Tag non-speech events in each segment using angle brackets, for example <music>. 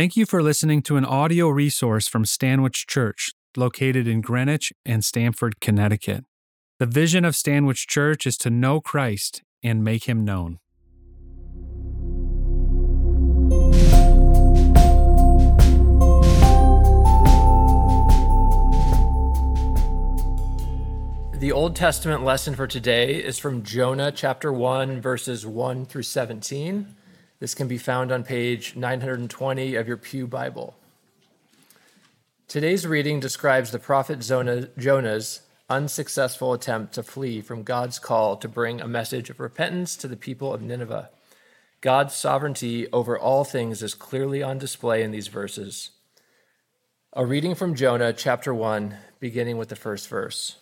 Thank you for listening to an audio resource from Stanwich Church, located in Greenwich and Stamford, Connecticut. The vision of Stanwich Church is to know Christ and make him known. The Old Testament lesson for today is from Jonah chapter 1, verses 1 through 17. This can be found on page 920 of your Pew Bible. Today's reading describes the prophet Jonah's unsuccessful attempt to flee from God's call to bring a message of repentance to the people of Nineveh. God's sovereignty over all things is clearly on display in these verses. A reading from Jonah chapter 1, beginning with the first verse.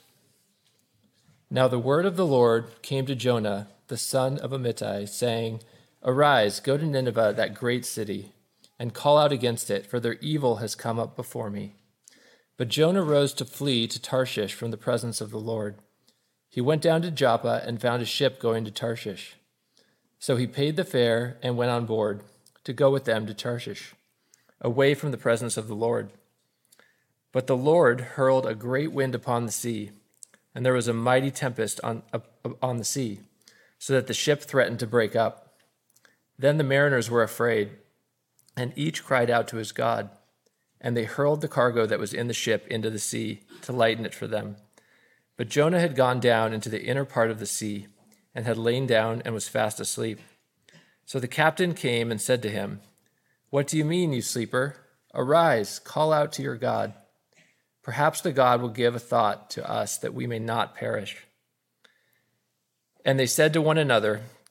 Now the word of the Lord came to Jonah, the son of Amittai, saying, Arise, go to Nineveh, that great city, and call out against it, for their evil has come up before me. But Jonah rose to flee to Tarshish from the presence of the Lord. He went down to Joppa and found a ship going to Tarshish. So he paid the fare and went on board to go with them to Tarshish, away from the presence of the Lord. But the Lord hurled a great wind upon the sea and there was a mighty tempest on, on the sea, so that the ship threatened to break up. Then the mariners were afraid, and each cried out to his God. And they hurled the cargo that was in the ship into the sea to lighten it for them. But Jonah had gone down into the inner part of the sea, and had lain down and was fast asleep. So the captain came and said to him, What do you mean, you sleeper? Arise, call out to your God. Perhaps the God will give a thought to us that we may not perish. And they said to one another,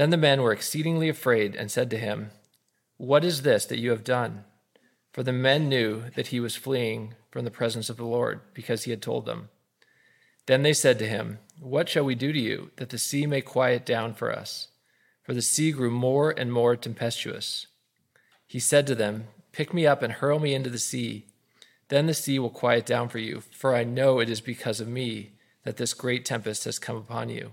Then the men were exceedingly afraid, and said to him, What is this that you have done? For the men knew that he was fleeing from the presence of the Lord, because he had told them. Then they said to him, What shall we do to you, that the sea may quiet down for us? For the sea grew more and more tempestuous. He said to them, Pick me up and hurl me into the sea then the sea will quiet down for you, for I know it is because of me that this great tempest has come upon you.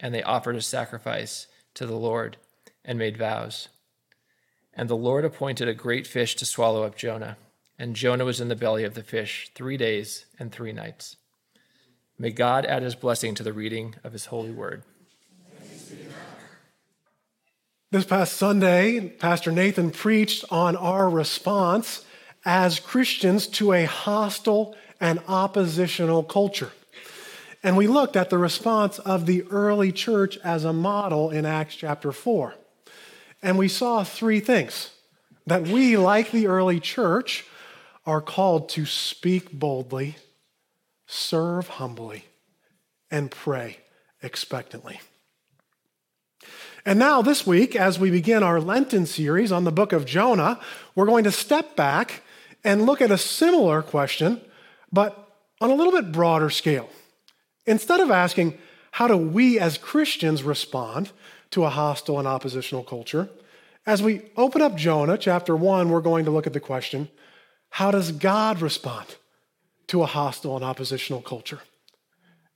and they offered a sacrifice to the Lord and made vows. And the Lord appointed a great fish to swallow up Jonah, and Jonah was in the belly of the fish three days and three nights. May God add his blessing to the reading of his holy word. This past Sunday, Pastor Nathan preached on our response as Christians to a hostile and oppositional culture. And we looked at the response of the early church as a model in Acts chapter 4. And we saw three things that we, like the early church, are called to speak boldly, serve humbly, and pray expectantly. And now, this week, as we begin our Lenten series on the book of Jonah, we're going to step back and look at a similar question, but on a little bit broader scale. Instead of asking, how do we as Christians respond to a hostile and oppositional culture? As we open up Jonah chapter 1, we're going to look at the question how does God respond to a hostile and oppositional culture?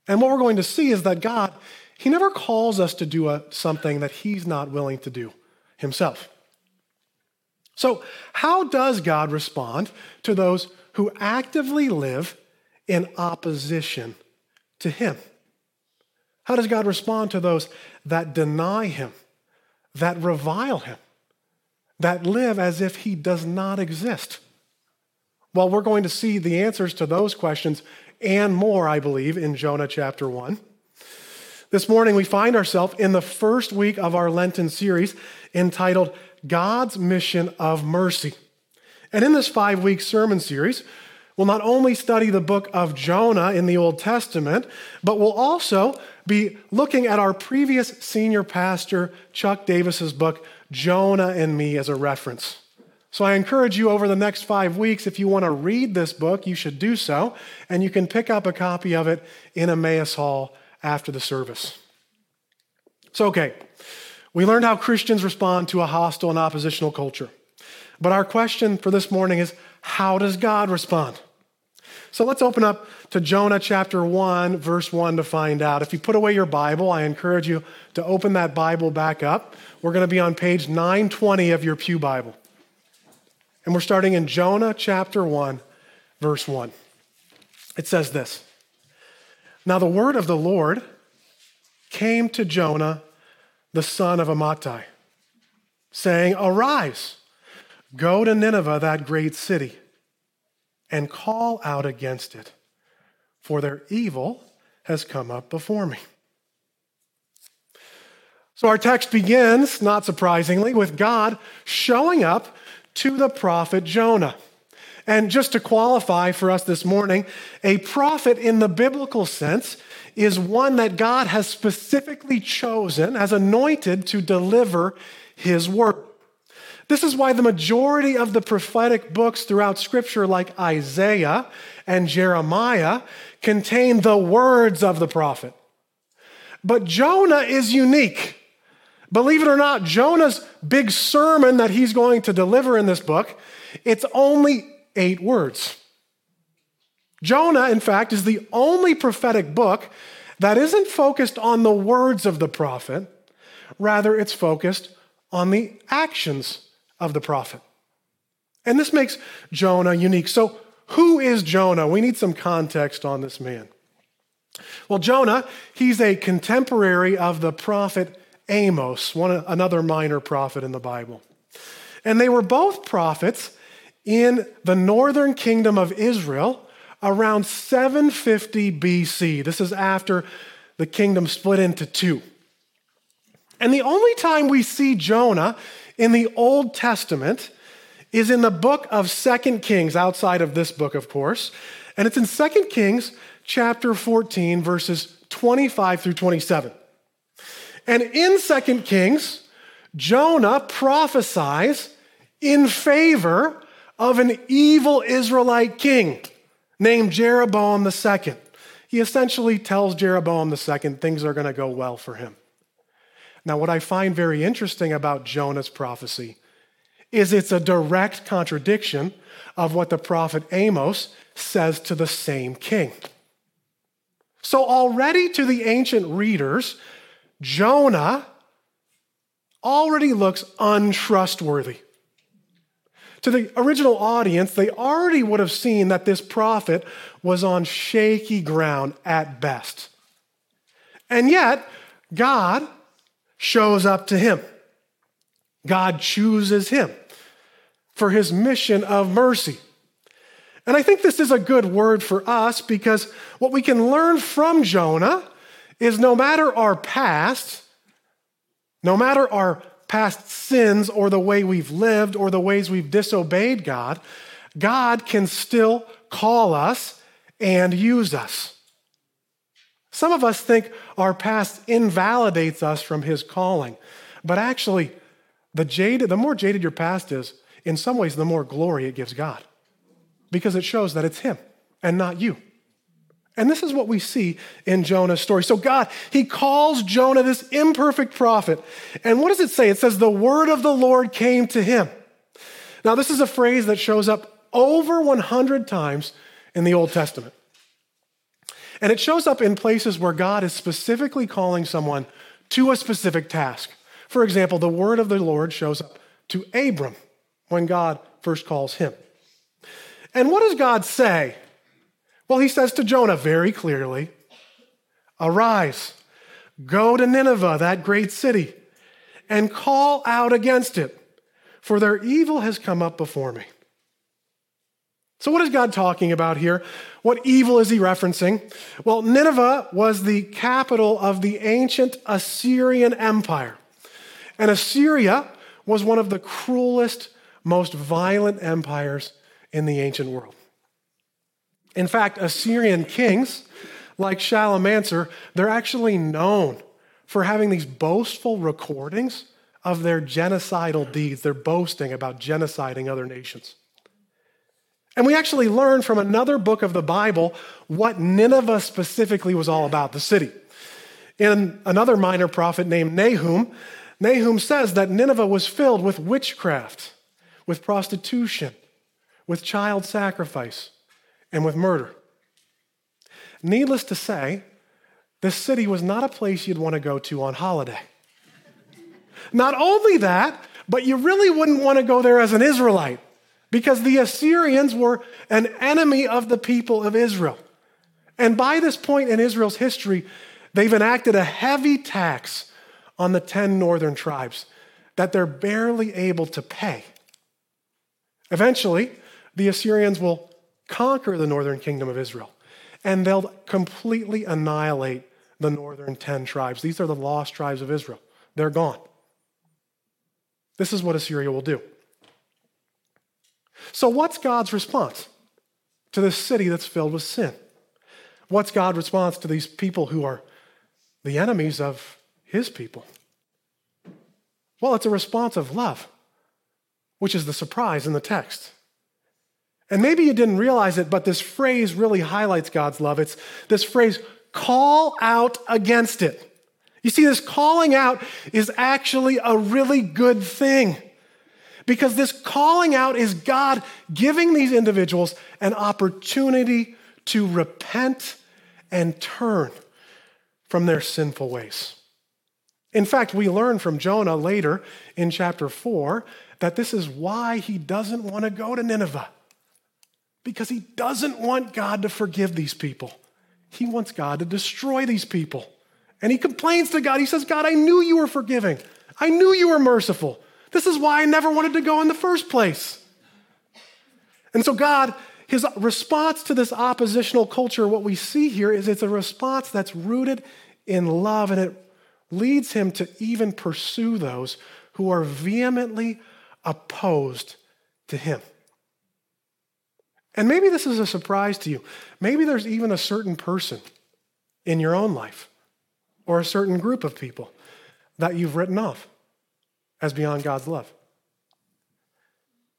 And what we're going to see is that God, He never calls us to do a, something that He's not willing to do Himself. So, how does God respond to those who actively live in opposition to Him? How does God respond to those that deny Him, that revile Him, that live as if He does not exist? Well, we're going to see the answers to those questions and more, I believe, in Jonah chapter 1. This morning, we find ourselves in the first week of our Lenten series entitled God's Mission of Mercy. And in this five week sermon series, we'll not only study the book of Jonah in the Old Testament, but we'll also be looking at our previous senior pastor, Chuck Davis's book, Jonah and Me, as a reference. So I encourage you over the next five weeks, if you want to read this book, you should do so, and you can pick up a copy of it in Emmaus Hall after the service. So, okay, we learned how Christians respond to a hostile and oppositional culture. But our question for this morning is how does God respond? So let's open up to Jonah chapter 1, verse 1 to find out. If you put away your Bible, I encourage you to open that Bible back up. We're going to be on page 920 of your Pew Bible. And we're starting in Jonah chapter 1, verse 1. It says this Now the word of the Lord came to Jonah, the son of Amittai, saying, Arise, go to Nineveh, that great city, and call out against it, for their evil has come up before me. So our text begins, not surprisingly, with God showing up to the prophet Jonah. And just to qualify for us this morning, a prophet in the biblical sense is one that God has specifically chosen, has anointed to deliver his word. This is why the majority of the prophetic books throughout Scripture, like Isaiah and Jeremiah, contain the words of the prophet. But Jonah is unique. Believe it or not, Jonah's big sermon that he's going to deliver in this book, it's only eight words. Jonah, in fact, is the only prophetic book that isn't focused on the words of the prophet, rather, it's focused on the actions of the prophet. And this makes Jonah unique. So, who is Jonah? We need some context on this man. Well, Jonah, he's a contemporary of the prophet Amos, one, another minor prophet in the Bible. And they were both prophets in the northern kingdom of Israel around 750 BC. This is after the kingdom split into two. And the only time we see Jonah in the Old Testament is in the book of Second Kings, outside of this book, of course. And it's in Second Kings chapter 14, verses 25 through 27. And in Second Kings, Jonah prophesies in favor of an evil Israelite king named Jeroboam II. He essentially tells Jeroboam II things are going to go well for him. Now, what I find very interesting about Jonah's prophecy is it's a direct contradiction of what the prophet Amos says to the same king. So, already to the ancient readers, Jonah already looks untrustworthy. To the original audience, they already would have seen that this prophet was on shaky ground at best. And yet, God shows up to him. God chooses him for his mission of mercy. And I think this is a good word for us because what we can learn from Jonah is no matter our past, no matter our past sins or the way we've lived or the ways we've disobeyed God, God can still call us and use us. Some of us think our past invalidates us from his calling, but actually, the jaded, the more jaded your past is, in some ways, the more glory it gives God because it shows that it's him and not you. And this is what we see in Jonah's story. So, God, he calls Jonah this imperfect prophet. And what does it say? It says, The word of the Lord came to him. Now, this is a phrase that shows up over 100 times in the Old Testament. And it shows up in places where God is specifically calling someone to a specific task. For example, the word of the Lord shows up to Abram when God first calls him. And what does God say well, he says to Jonah very clearly Arise, go to Nineveh, that great city, and call out against it, for their evil has come up before me. So, what is God talking about here? What evil is he referencing? Well, Nineveh was the capital of the ancient Assyrian Empire. And Assyria was one of the cruelest, most violent empires in the ancient world. In fact, Assyrian kings, like Shalmaneser, they're actually known for having these boastful recordings of their genocidal deeds. They're boasting about genociding other nations. And we actually learn from another book of the Bible what Nineveh specifically was all about, the city. In another minor prophet named Nahum, Nahum says that Nineveh was filled with witchcraft, with prostitution, with child sacrifice, and with murder. Needless to say, this city was not a place you'd want to go to on holiday. Not only that, but you really wouldn't want to go there as an Israelite because the Assyrians were an enemy of the people of Israel. And by this point in Israel's history, they've enacted a heavy tax on the 10 northern tribes that they're barely able to pay. Eventually, the Assyrians will conquer the northern kingdom of Israel and they'll completely annihilate the northern 10 tribes. These are the lost tribes of Israel. They're gone. This is what Assyria will do. So, what's God's response to this city that's filled with sin? What's God's response to these people who are the enemies of his people? Well, it's a response of love, which is the surprise in the text. And maybe you didn't realize it, but this phrase really highlights God's love. It's this phrase, call out against it. You see, this calling out is actually a really good thing. Because this calling out is God giving these individuals an opportunity to repent and turn from their sinful ways. In fact, we learn from Jonah later in chapter 4 that this is why he doesn't want to go to Nineveh. Because he doesn't want God to forgive these people. He wants God to destroy these people. And he complains to God. He says, God, I knew you were forgiving. I knew you were merciful. This is why I never wanted to go in the first place. And so, God, his response to this oppositional culture, what we see here is it's a response that's rooted in love, and it leads him to even pursue those who are vehemently opposed to him. And maybe this is a surprise to you. Maybe there's even a certain person in your own life or a certain group of people that you've written off as beyond God's love.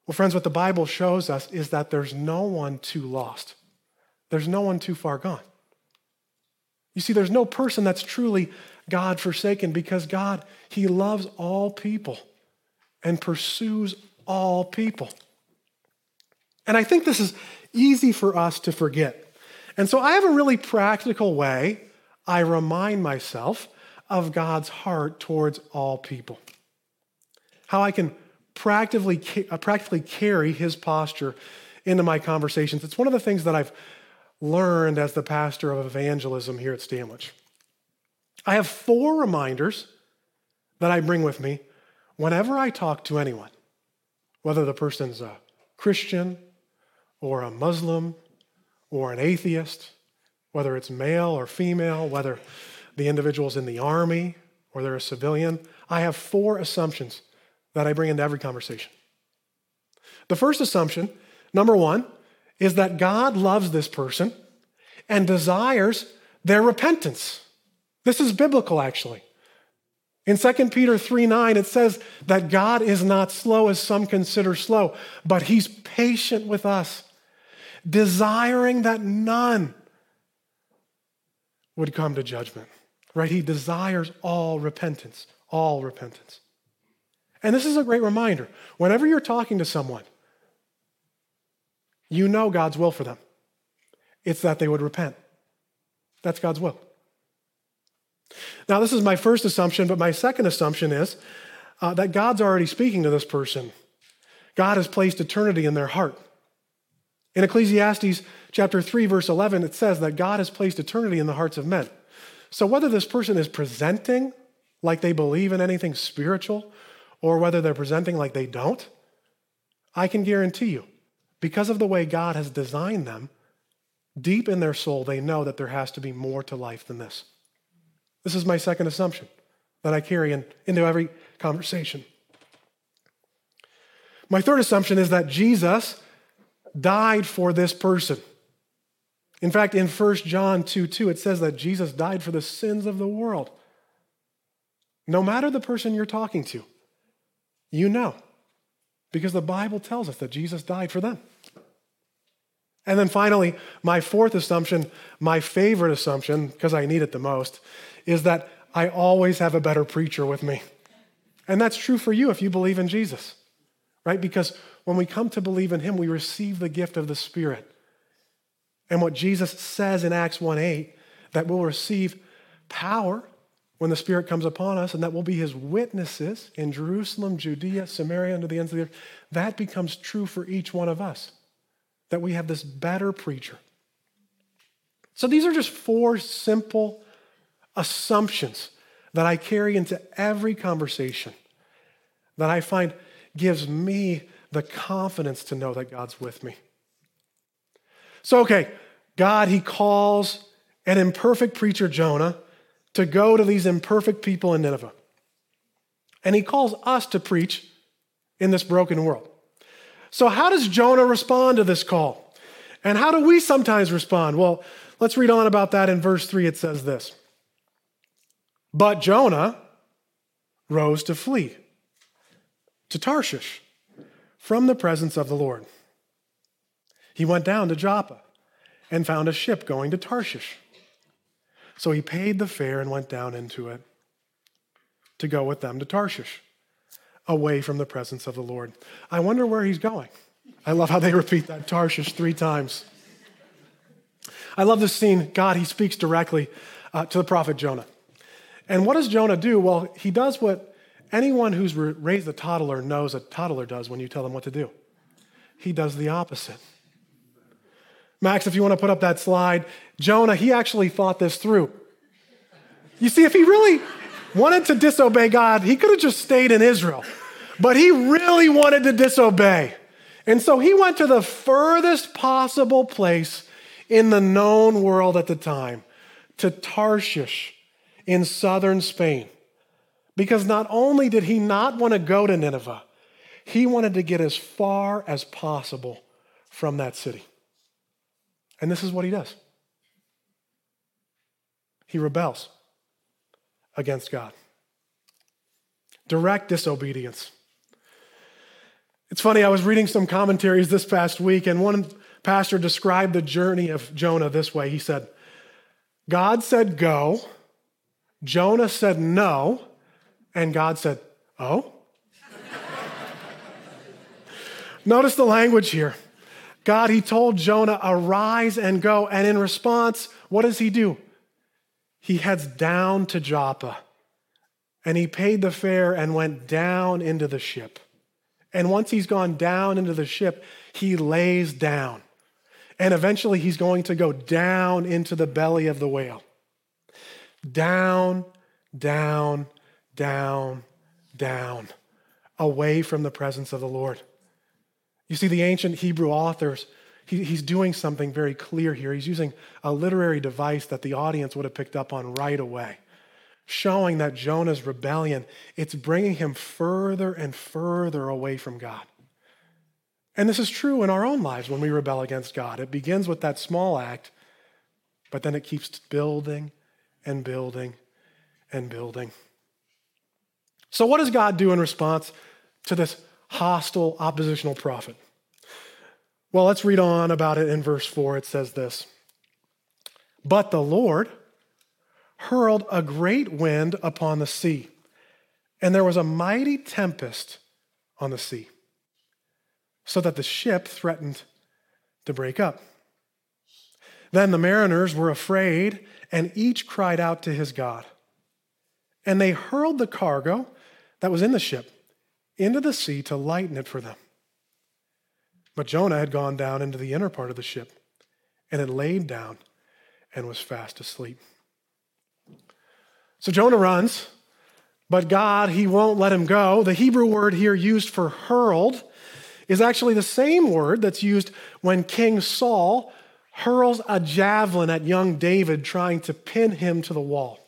Well, friends, what the Bible shows us is that there's no one too lost, there's no one too far gone. You see, there's no person that's truly God forsaken because God, He loves all people and pursues all people. And I think this is easy for us to forget. And so I have a really practical way I remind myself of God's heart towards all people. How I can practically, uh, practically carry his posture into my conversations. It's one of the things that I've learned as the pastor of evangelism here at Stanwich. I have four reminders that I bring with me whenever I talk to anyone, whether the person's a Christian or a Muslim or an atheist whether it's male or female, whether the individual's in the army or they're a civilian. I have four assumptions that I bring into every conversation. The first assumption, number one, is that God loves this person and desires their repentance. This is biblical, actually. In 2 Peter 3 9, it says that God is not slow as some consider slow, but he's patient with us, desiring that none would come to judgment, right? He desires all repentance, all repentance. And this is a great reminder. Whenever you're talking to someone, you know God's will for them. It's that they would repent. That's God's will. Now, this is my first assumption, but my second assumption is uh, that God's already speaking to this person. God has placed eternity in their heart. In Ecclesiastes chapter 3, verse 11, it says that God has placed eternity in the hearts of men. So whether this person is presenting like they believe in anything spiritual or whether they're presenting like they don't, I can guarantee you because of the way God has designed them, deep in their soul, they know that there has to be more to life than this. This is my second assumption that I carry in, into every conversation. My third assumption is that Jesus died for this person. In fact, in 1 John 2 2, it says that Jesus died for the sins of the world. No matter the person you're talking to, you know, because the Bible tells us that Jesus died for them. And then finally, my fourth assumption, my favorite assumption, because I need it the most, is that I always have a better preacher with me. And that's true for you if you believe in Jesus, right? Because when we come to believe in Him, we receive the gift of the Spirit. And what Jesus says in Acts 1 8, that we'll receive power when the Spirit comes upon us, and that we'll be His witnesses in Jerusalem, Judea, Samaria, and to the ends of the earth, that becomes true for each one of us. That we have this better preacher. So these are just four simple assumptions that I carry into every conversation that I find gives me the confidence to know that God's with me. So, okay, God, He calls an imperfect preacher, Jonah, to go to these imperfect people in Nineveh. And He calls us to preach in this broken world. So, how does Jonah respond to this call? And how do we sometimes respond? Well, let's read on about that in verse 3. It says this But Jonah rose to flee to Tarshish from the presence of the Lord. He went down to Joppa and found a ship going to Tarshish. So he paid the fare and went down into it to go with them to Tarshish, away from the presence of the Lord. I wonder where he's going. I love how they repeat that Tarshish three times. I love this scene. God, he speaks directly uh, to the prophet Jonah. And what does Jonah do? Well, he does what anyone who's raised a toddler knows a toddler does when you tell them what to do. He does the opposite. Max, if you want to put up that slide, Jonah, he actually thought this through. You see, if he really wanted to disobey God, he could have just stayed in Israel. But he really wanted to disobey. And so he went to the furthest possible place in the known world at the time, to Tarshish in southern Spain. Because not only did he not want to go to Nineveh, he wanted to get as far as possible from that city. And this is what he does he rebels against God. Direct disobedience. It's funny, I was reading some commentaries this past week, and one pastor described the journey of Jonah this way. He said, God said go, Jonah said no, and God said, oh? <laughs> Notice the language here. God, he told Jonah, arise and go. And in response, what does he do? He heads down to Joppa and he paid the fare and went down into the ship. And once he's gone down into the ship, he lays down. And eventually he's going to go down into the belly of the whale. Down, down, down, down, away from the presence of the Lord. You see, the ancient Hebrew authors, he, he's doing something very clear here. He's using a literary device that the audience would have picked up on right away, showing that Jonah's rebellion, it's bringing him further and further away from God. And this is true in our own lives when we rebel against God. It begins with that small act, but then it keeps building and building and building. So, what does God do in response to this hostile, oppositional prophet. Well, let's read on about it in verse 4. It says this But the Lord hurled a great wind upon the sea, and there was a mighty tempest on the sea, so that the ship threatened to break up. Then the mariners were afraid, and each cried out to his God. And they hurled the cargo that was in the ship into the sea to lighten it for them. But Jonah had gone down into the inner part of the ship and had laid down and was fast asleep. So Jonah runs, but God, he won't let him go. The Hebrew word here used for hurled is actually the same word that's used when King Saul hurls a javelin at young David, trying to pin him to the wall.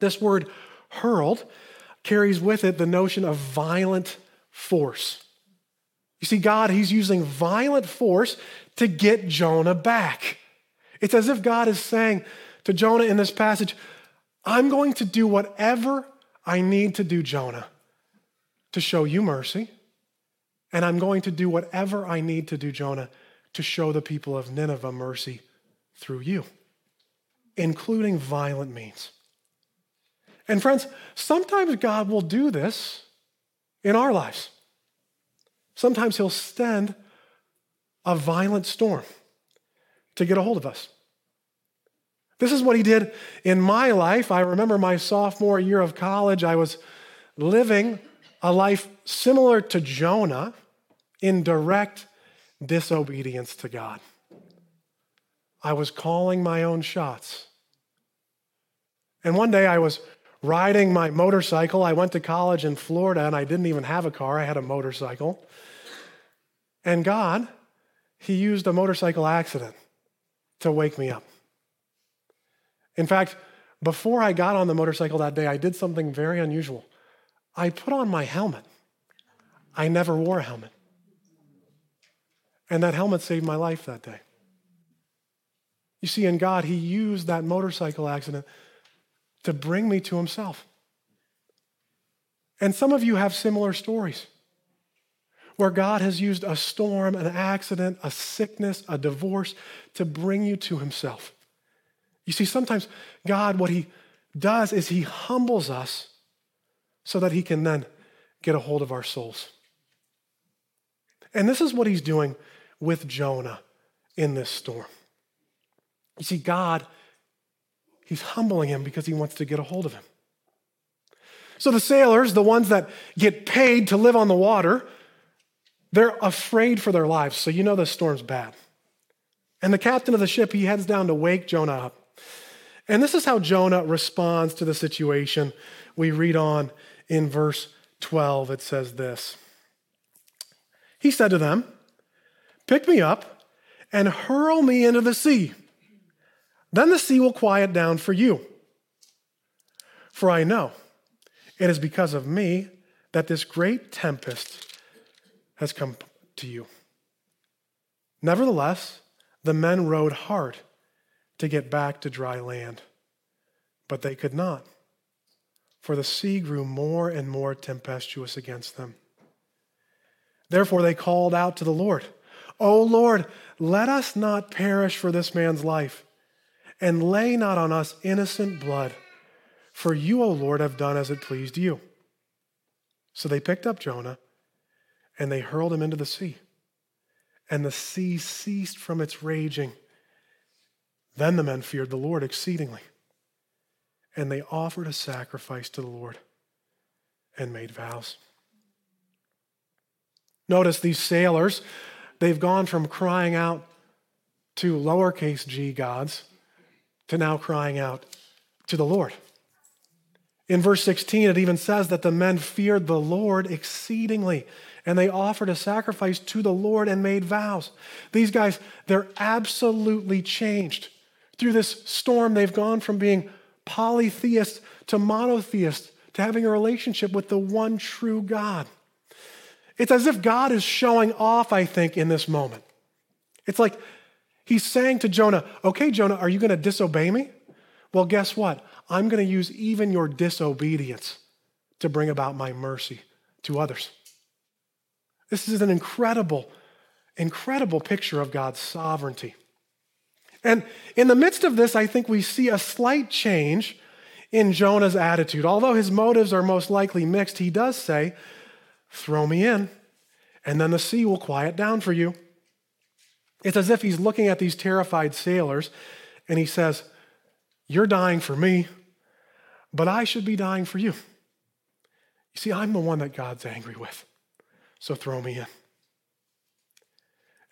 This word hurled carries with it the notion of violent force. You see, God, He's using violent force to get Jonah back. It's as if God is saying to Jonah in this passage, I'm going to do whatever I need to do, Jonah, to show you mercy. And I'm going to do whatever I need to do, Jonah, to show the people of Nineveh mercy through you, including violent means. And friends, sometimes God will do this in our lives. Sometimes He'll send a violent storm to get a hold of us. This is what He did in my life. I remember my sophomore year of college, I was living a life similar to Jonah in direct disobedience to God. I was calling my own shots. And one day I was riding my motorcycle. I went to college in Florida and I didn't even have a car, I had a motorcycle. And God, He used a motorcycle accident to wake me up. In fact, before I got on the motorcycle that day, I did something very unusual. I put on my helmet. I never wore a helmet. And that helmet saved my life that day. You see, in God, He used that motorcycle accident to bring me to Himself. And some of you have similar stories where God has used a storm, an accident, a sickness, a divorce to bring you to Himself. You see, sometimes God, what He does is He humbles us so that He can then get a hold of our souls. And this is what He's doing with Jonah in this storm. You see, God He's humbling him because he wants to get a hold of him. So the sailors, the ones that get paid to live on the water, they're afraid for their lives. So you know the storm's bad. And the captain of the ship, he heads down to wake Jonah up. And this is how Jonah responds to the situation. We read on in verse 12. It says this He said to them, Pick me up and hurl me into the sea then the sea will quiet down for you. For I know it is because of me that this great tempest has come to you. Nevertheless, the men rowed hard to get back to dry land, but they could not, for the sea grew more and more tempestuous against them. Therefore, they called out to the Lord, O Lord, let us not perish for this man's life and lay not on us innocent blood. For you, O Lord, have done as it pleased you. So they picked up Jonah and they hurled him into the sea. And the sea ceased from its raging. Then the men feared the Lord exceedingly. And they offered a sacrifice to the Lord and made vows. Notice these sailors, they've gone from crying out to lowercase g gods to now crying out to the Lord. In verse 16, it even says that the men feared the Lord exceedingly, and they offered a sacrifice to the Lord and made vows. These guys, they're absolutely changed. Through this storm, they've gone from being polytheists to monotheists to having a relationship with the one true God. It's as if God is showing off, I think, in this moment. It's like He's saying to Jonah, Okay, Jonah, are you going to disobey me? Well, guess what? I'm going to use even your disobedience to bring about my mercy to others. This is an incredible, incredible picture of God's sovereignty. And in the midst of this, I think we see a slight change in Jonah's attitude. Although his motives are most likely mixed, he does say, Throw me in, and then the sea will quiet down for you. It's as if he's looking at these terrified sailors and he says, You're dying for me, but I should be dying for you. You see, I'm the one that God's angry with, so throw me in.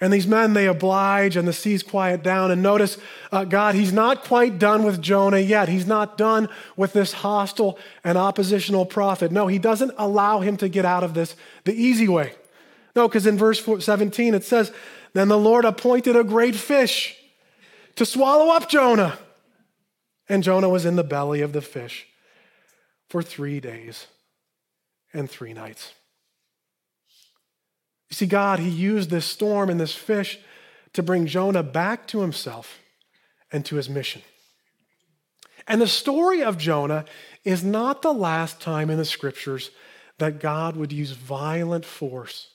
And these men, they oblige, and the seas quiet down. And notice, uh, God, He's not quite done with Jonah yet. He's not done with this hostile and oppositional prophet. No, He doesn't allow him to get out of this the easy way No, because in verse 17 it says, Then the Lord appointed a great fish to swallow up Jonah. And Jonah was in the belly of the fish for three days and three nights. You see, God, He used this storm and this fish to bring Jonah back to himself and to his mission. And the story of Jonah is not the last time in the scriptures that God would use violent force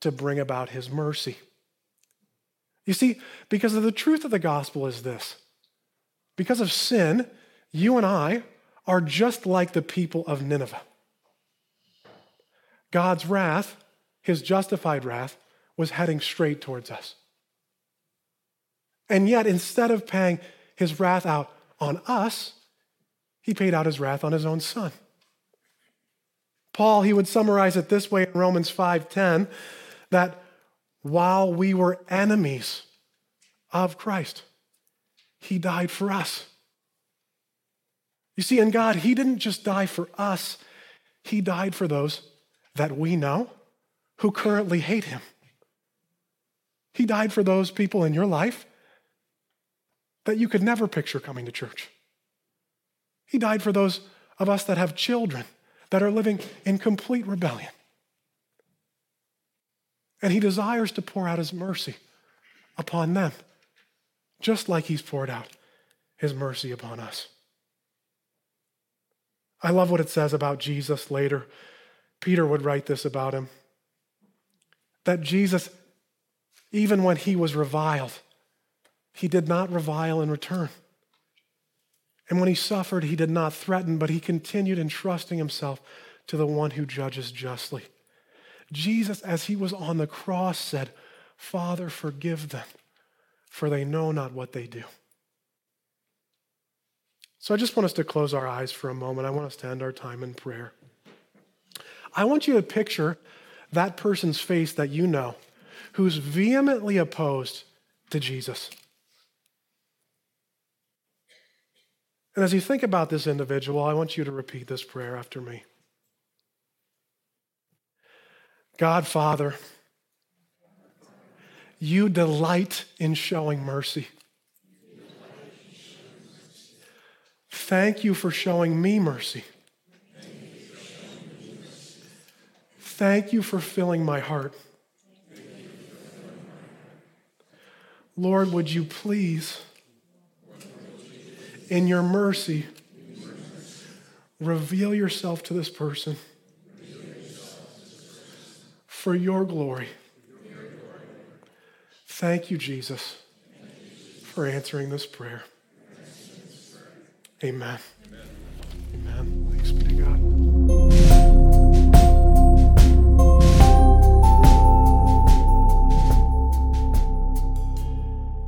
to bring about his mercy. You see, because of the truth of the gospel is this because of sin, you and I are just like the people of Nineveh. God's wrath, his justified wrath, was heading straight towards us. And yet, instead of paying his wrath out on us, he paid out his wrath on his own son. Paul, he would summarize it this way in Romans 5:10 that while we were enemies of Christ, he died for us. You see, in God, he didn't just die for us, he died for those that we know who currently hate him. He died for those people in your life that you could never picture coming to church. He died for those of us that have children that are living in complete rebellion. And He desires to pour out His mercy upon them, just like He's poured out His mercy upon us. I love what it says about Jesus later. Peter would write this about him that Jesus, even when he was reviled, he did not revile in return. And when he suffered, he did not threaten, but he continued entrusting himself to the one who judges justly. Jesus, as he was on the cross, said, Father, forgive them, for they know not what they do. So I just want us to close our eyes for a moment. I want us to end our time in prayer. I want you to picture that person's face that you know who's vehemently opposed to Jesus. And as you think about this individual, I want you to repeat this prayer after me. God, Father, you delight in showing mercy. Thank you for showing me mercy. Thank you for filling my heart. Lord, would you please in your mercy, reveal yourself to this person for your glory. Thank you, Jesus, for answering this prayer. Amen. Amen. Thanks be to God.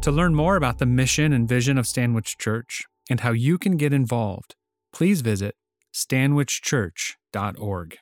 To learn more about the mission and vision of Stanwich Church, and how you can get involved, please visit stanwichchurch.org.